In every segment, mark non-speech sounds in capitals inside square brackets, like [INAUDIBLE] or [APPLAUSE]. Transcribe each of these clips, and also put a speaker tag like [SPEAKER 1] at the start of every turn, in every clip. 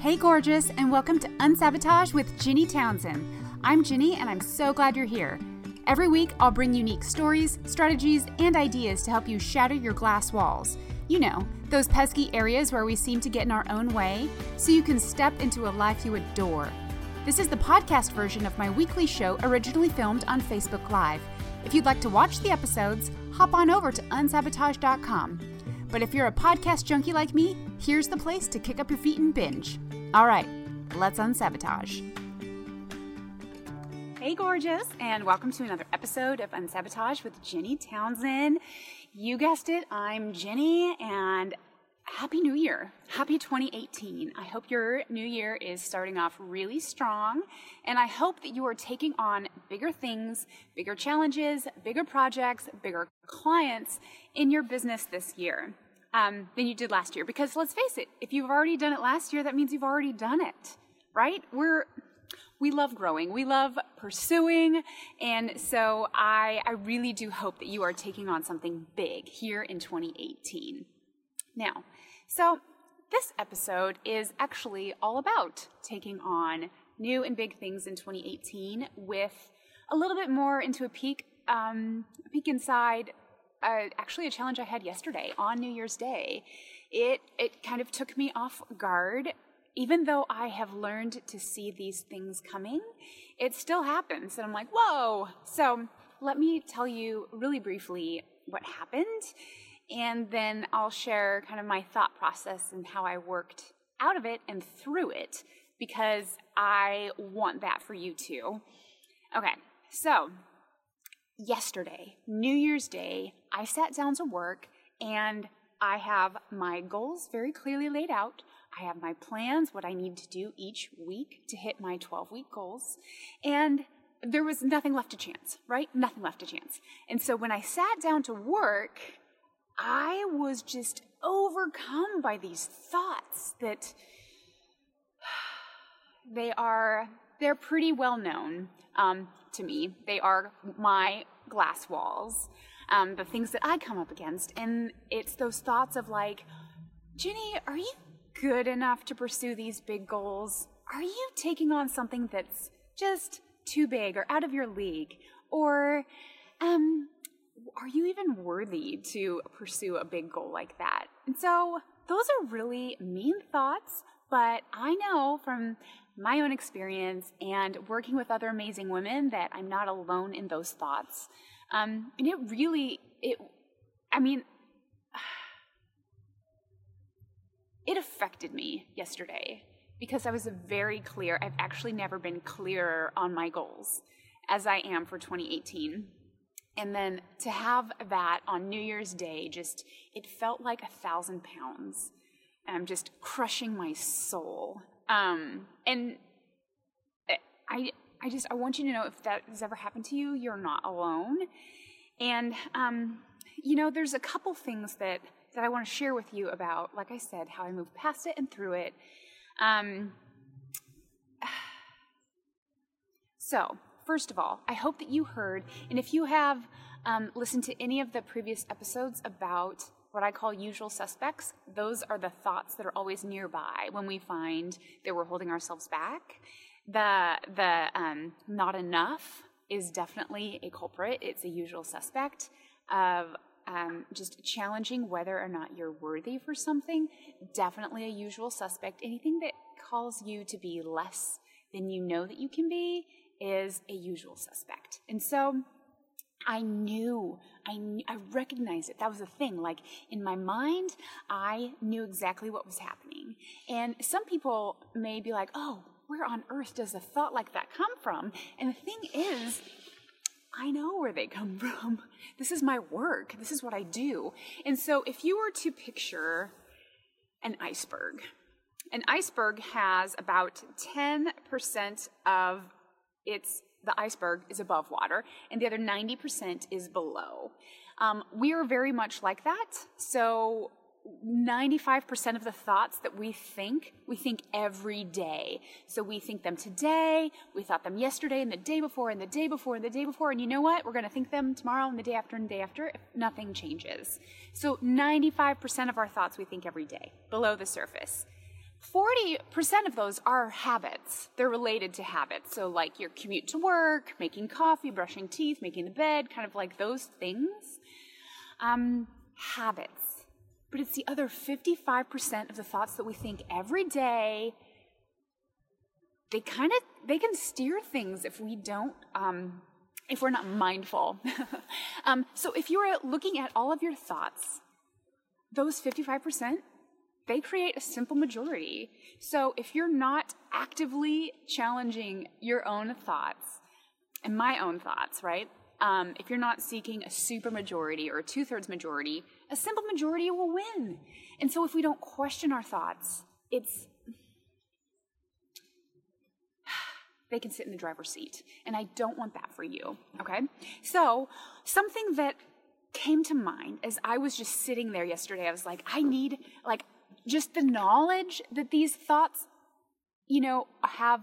[SPEAKER 1] Hey, gorgeous, and welcome to Unsabotage with Ginny Townsend. I'm Ginny, and I'm so glad you're here. Every week, I'll bring unique stories, strategies, and ideas to help you shatter your glass walls. You know, those pesky areas where we seem to get in our own way, so you can step into a life you adore. This is the podcast version of my weekly show originally filmed on Facebook Live. If you'd like to watch the episodes, hop on over to unsabotage.com. But if you're a podcast junkie like me, here's the place to kick up your feet and binge. All right, let's unsabotage. Hey, gorgeous, and welcome to another episode of Unsabotage with Ginny Townsend. You guessed it, I'm Ginny, and Happy New Year. Happy 2018. I hope your new year is starting off really strong, and I hope that you are taking on bigger things, bigger challenges, bigger projects, bigger clients in your business this year um, than you did last year. Because let's face it, if you've already done it last year, that means you've already done it, right? We're we love growing, we love pursuing, and so I, I really do hope that you are taking on something big here in 2018. Now, so this episode is actually all about taking on new and big things in 2018 with a little bit more into a peek, um, peek inside uh, actually a challenge I had yesterday on New Year's Day. It it kind of took me off guard. Even though I have learned to see these things coming, it still happens, and I'm like, whoa. So let me tell you really briefly what happened, and then I'll share kind of my thought process and how I worked out of it and through it because I want that for you too. Okay, so yesterday, New Year's Day, I sat down to work and I have my goals very clearly laid out. I have my plans, what I need to do each week to hit my 12 week goals. And there was nothing left to chance, right? Nothing left to chance. And so when I sat down to work, I was just overcome by these thoughts that [SIGHS] they are they're pretty well known um, to me. They are my glass walls, um, the things that I come up against. And it's those thoughts of like, Ginny, are you good enough to pursue these big goals? Are you taking on something that's just too big or out of your league? Or um, are you even worthy to pursue a big goal like that? And so those are really mean thoughts, but I know from my own experience and working with other amazing women that I'm not alone in those thoughts. Um, and it really, it, I mean, [SIGHS] it affected me yesterday because I was very clear. I've actually never been clearer on my goals as I am for 2018. And then to have that on New Year's Day, just, it felt like a thousand pounds. And I'm just crushing my soul. Um, and I, I just, I want you to know if that has ever happened to you, you're not alone. And, um, you know, there's a couple things that, that I want to share with you about, like I said, how I moved past it and through it. Um, [SIGHS] so, first of all, I hope that you heard, and if you have um, listened to any of the previous episodes about what I call usual suspects, those are the thoughts that are always nearby when we find that we're holding ourselves back. The the um, not enough is definitely a culprit. It's a usual suspect of um, just challenging whether or not you're worthy for something. Definitely a usual suspect. Anything that calls you to be less than you know that you can be is a usual suspect. And so I knew, I, knew, I recognized it. That was the thing. Like in my mind, I knew exactly what was happening. And some people may be like, oh, where on earth does a thought like that come from? And the thing is, I know where they come [LAUGHS] from. This is my work. This is what I do. And so if you were to picture an iceberg, an iceberg has about 10% of its the iceberg is above water, and the other 90% is below. Um, we are very much like that. So 95% of the thoughts that we think, we think every day. So we think them today, we thought them yesterday, and the day before, and the day before, and the day before, and you know what? We're going to think them tomorrow, and the day after, and the day after, if nothing changes. So 95% of our thoughts we think every day, below the surface. 40% of those are habits. They're related to habits. So, like your commute to work, making coffee, brushing teeth, making the bed, kind of like those things. Um, habits. But it's the other 55% of the thoughts that we think every day. They kind of they can steer things if we don't um, if we're not mindful. [LAUGHS] um, so if you are looking at all of your thoughts, those 55%, they create a simple majority. So if you're not actively challenging your own thoughts and my own thoughts, right? Um, if you're not seeking a super majority or a two thirds majority, a simple majority will win. And so if we don't question our thoughts, it's [SIGHS] they can sit in the driver's seat. And I don't want that for you, okay? So, something that came to mind as I was just sitting there yesterday, I was like, I need, like, just the knowledge that these thoughts, you know, have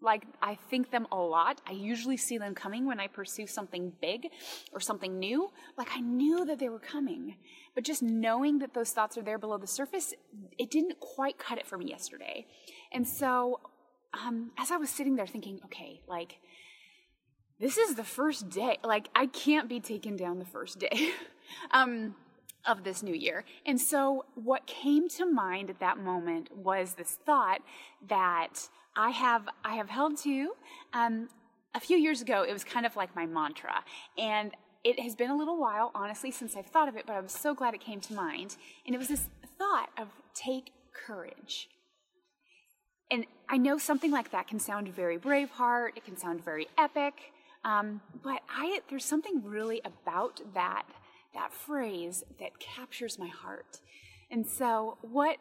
[SPEAKER 1] like I think them a lot. I usually see them coming when I pursue something big or something new. Like I knew that they were coming, but just knowing that those thoughts are there below the surface, it didn't quite cut it for me yesterday. And so, um, as I was sitting there thinking, okay, like this is the first day. Like I can't be taken down the first day. [LAUGHS] um, of this new year. And so, what came to mind at that moment was this thought that I have I have held to. Um, a few years ago, it was kind of like my mantra, and it has been a little while, honestly, since I've thought of it. But I'm so glad it came to mind, and it was this thought of take courage. And I know something like that can sound very braveheart. It can sound very epic. Um, but I, there's something really about that that phrase that captures my heart. And so, what,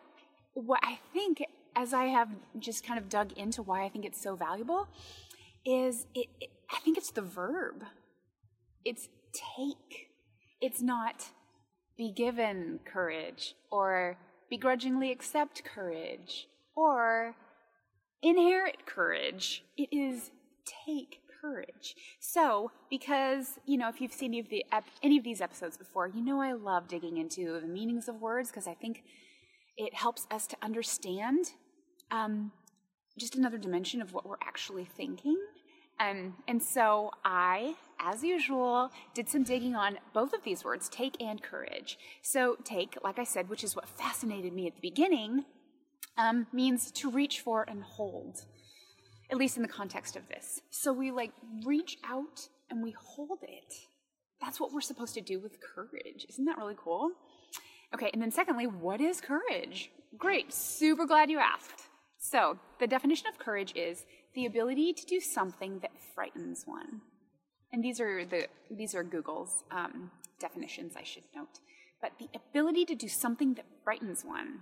[SPEAKER 1] what I think, as I have just kind of dug into why I think it's so valuable, is it, it I think it's the verb. It's take. It's not be given courage or begrudgingly accept courage or inherit courage. It is take courage. So, because, you know, if you've seen any of, the, any of these episodes before, you know I love digging into the meanings of words because I think it helps us to understand um, just another dimension of what we're actually thinking. Um, and so I, as usual, did some digging on both of these words, take and courage. So, take, like I said, which is what fascinated me at the beginning, um, means to reach for and hold at least in the context of this. So we like reach out and we hold it. That's what we're supposed to do with courage. Isn't that really cool? Okay, and then secondly, what is courage? Great, super glad you asked. So, the definition of courage is the ability to do something that frightens one. And these are the these are Google's um, definitions, I should note. But the ability to do something that frightens one.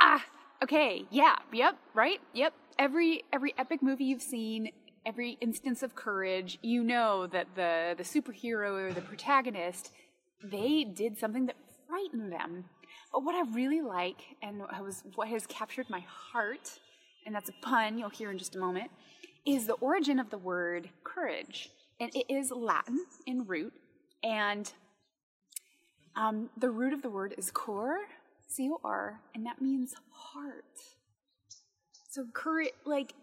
[SPEAKER 1] Ah, okay, yeah, yep, right, yep, every every epic movie you've seen, every instance of courage, you know that the the superhero or the protagonist, they did something that frightened them. But what I really like, and was what has captured my heart, and that's a pun you'll hear in just a moment, is the origin of the word courage, and it is Latin in root, and um, the root of the word is cor, C O R, and that means heart. So courage, like,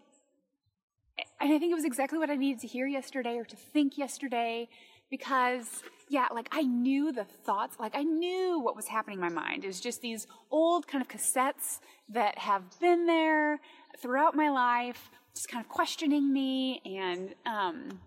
[SPEAKER 1] and I think it was exactly what I needed to hear yesterday or to think yesterday because, yeah, like I knew the thoughts, like I knew what was happening in my mind. It was just these old kind of cassettes that have been there throughout my life, just kind of questioning me and, um,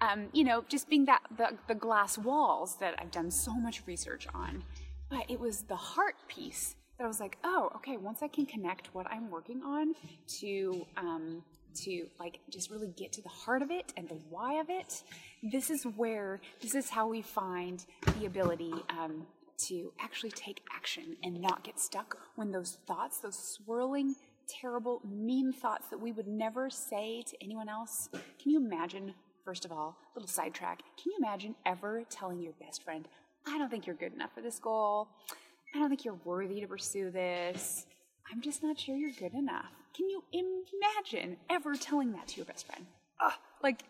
[SPEAKER 1] um, you know, just being that the, the glass walls that I've done so much research on. But it was the heart piece that I was like, oh, okay, once I can connect what I'm working on to um, to like just really get to the heart of it and the why of it, this is where this is how we find the ability um, to actually take action and not get stuck when those thoughts, those swirling, terrible, mean thoughts that we would never say to anyone else. Can you imagine? First of all, little sidetrack. Can you imagine ever telling your best friend, I don't think you're good enough for this goal. I don't think you're worthy to pursue this. I'm just not sure you're good enough. Can you imagine ever telling that to your best friend? Ugh, like,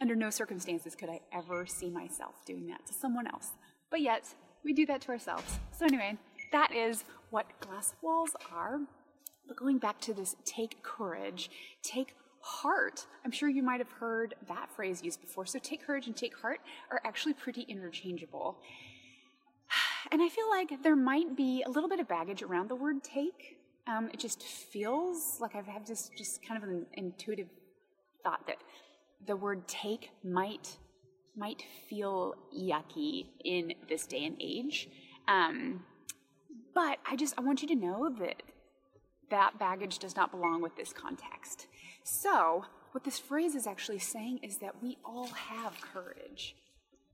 [SPEAKER 1] under no circumstances could I ever see myself doing that to someone else. But yet, we do that to ourselves. So, anyway, that is what glass walls are. But going back to this take courage, take heart. I'm sure you might have heard that phrase used before. So take courage and take heart are actually pretty interchangeable. And I feel like there might be a little bit of baggage around the word take. Um, it just feels like I've had this just kind of an intuitive thought that the word take might might feel yucky in this day and age. Um, but I just I want you to know that that baggage does not belong with this context. So, what this phrase is actually saying is that we all have courage.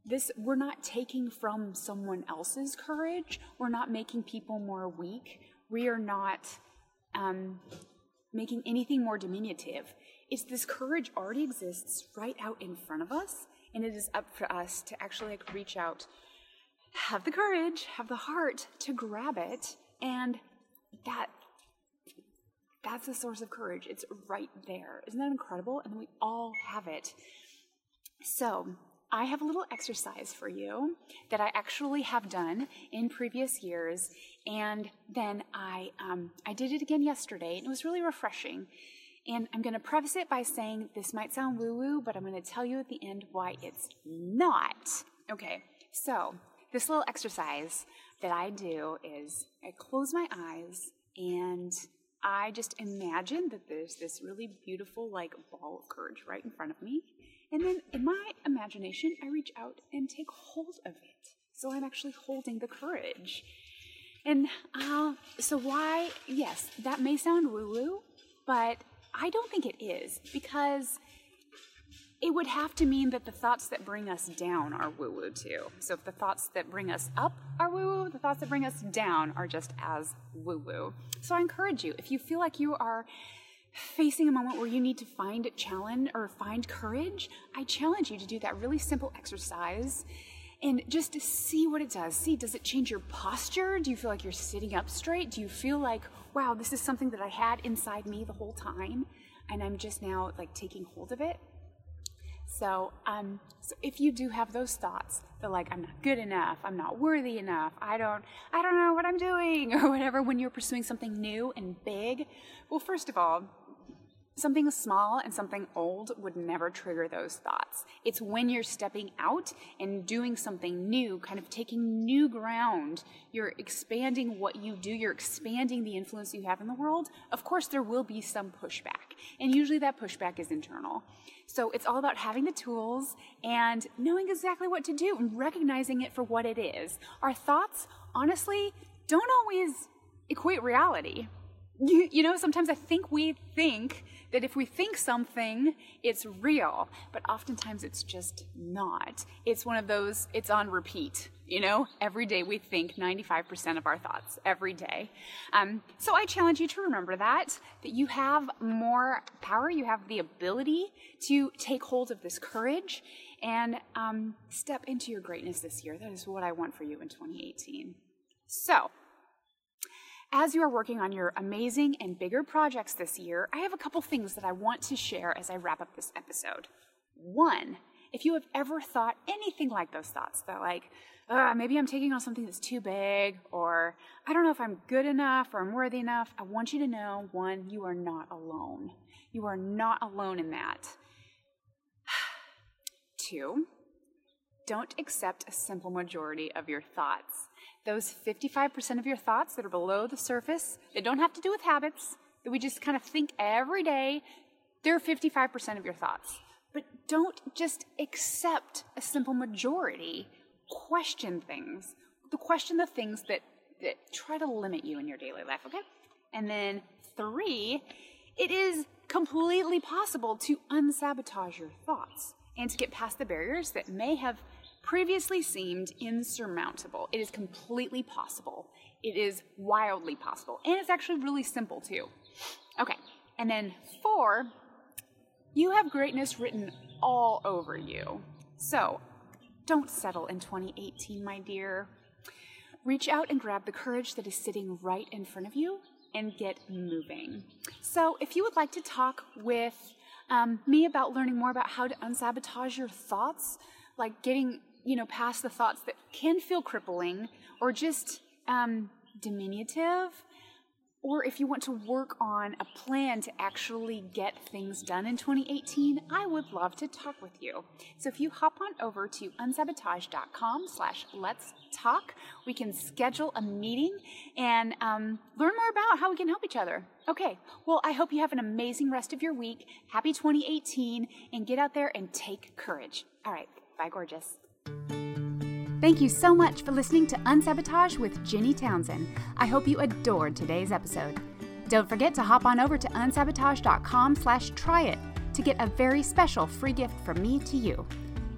[SPEAKER 1] This we're not taking from someone else's courage. We're not making people more weak. We are not um, making anything more diminutive. It's this courage already exists right out in front of us, and it is up for us to actually like reach out, have the courage, have the heart to grab it, and that that's a source of courage. It's right there. Isn't that incredible? And we all have it. So, I have a little exercise for you that I actually have done in previous years, and then I um, I did it again yesterday, and it was really refreshing. And I'm going to preface it by saying this might sound woo woo, but I'm going to tell you at the end why it's not. Okay, so this little exercise that I do is I close my eyes and I just imagine that there's this really beautiful, like, ball of courage right in front of me. And then in my imagination, I reach out and take hold of it. So I'm actually holding the courage. And uh, so, why? Yes, that may sound woo woo, but I don't think it is because it would have to mean that the thoughts that bring us down are woo woo too. So if the thoughts that bring us up are woo woo, the thoughts that bring us down are just as woo woo. So I encourage you, if you feel like you are facing a moment where you need to find challenge or find courage, I challenge you to do that really simple exercise and just see what it does. See, does it change your posture? Do you feel like you're sitting up straight? Do you feel like, wow, this is something that I had inside me the whole time and I'm just now like taking hold of it? So, um, so if you do have those thoughts, that like I'm not good enough, I'm not worthy enough, I don't, I don't know what I'm doing, [LAUGHS] or whatever, when you're pursuing something new and big, well, first of all, Something small and something old would never trigger those thoughts. It's when you're stepping out and doing something new, kind of taking new ground, you're expanding what you do, you're expanding the influence you have in the world. Of course, there will be some pushback, and usually that pushback is internal. So it's all about having the tools and knowing exactly what to do and recognizing it for what it is. Our thoughts, honestly, don't always equate reality. [LAUGHS] You, you know, sometimes I think we think that if we think something, it's real, but oftentimes it's just not. It's one of those, it's on repeat. You know, every day we think 95% of our thoughts, every day. Um, so I challenge you to remember that, that you have more power, you have the ability to take hold of this courage and um, step into your greatness this year. That is what I want for you in 2018. So, as you are working on your amazing and bigger projects this year, I have a couple things that I want to share as I wrap up this episode. One, if you have ever thought anything like those thoughts, that like, maybe I'm taking on something that's too big, or I don't know if I'm good enough or I'm worthy enough, I want you to know one, you are not alone. You are not alone in that. [SIGHS] Two, don't accept a simple majority of your thoughts those 55% of your thoughts that are below the surface, that don't have to do with habits, that we just kind of think every day, they're 55% of your thoughts. But don't just accept a simple majority. Question things. The question the things that, that try to limit you in your daily life, okay? And then three, it is completely possible to unsabotage your thoughts and to get past the barriers that may have previously seemed insurmountable. It is completely possible. It is wildly possible. And it's actually really simple too. Okay, and then four, you have greatness written all over you. So don't settle in 2018, my dear. Reach out and grab the courage that is sitting right in front of you and get moving. So, if you would like to talk with um, me about learning more about how to unsabotage your thoughts, like getting you know, past the thoughts that can feel crippling or just um, diminutive, or if you want to work on a plan to actually get things done in 2018, I would love to talk with you. So if you hop on over to unsabotage.com slash let's talk, we can schedule a meeting and um, learn more about how we can help each other. Okay, well, I hope you have an amazing rest of your week. Happy 2018 and get out there and take courage. All right, bye, gorgeous. Thank you so much for listening to Unsabotage with Ginny Townsend. I hope you adored today's episode. Don't forget to hop on over to unsabotage.com slash try it to get a very special free gift from me to you.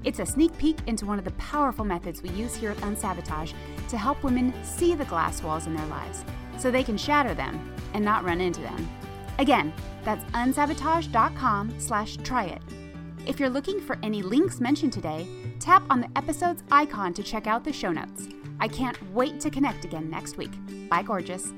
[SPEAKER 1] It's a sneak peek into one of the powerful methods we use here at Unsabotage to help women see the glass walls in their lives so they can shatter them and not run into them. Again, that's unsabotage.com slash try it. If you're looking for any links mentioned today, tap on the episode's icon to check out the show notes. I can't wait to connect again next week. Bye, gorgeous.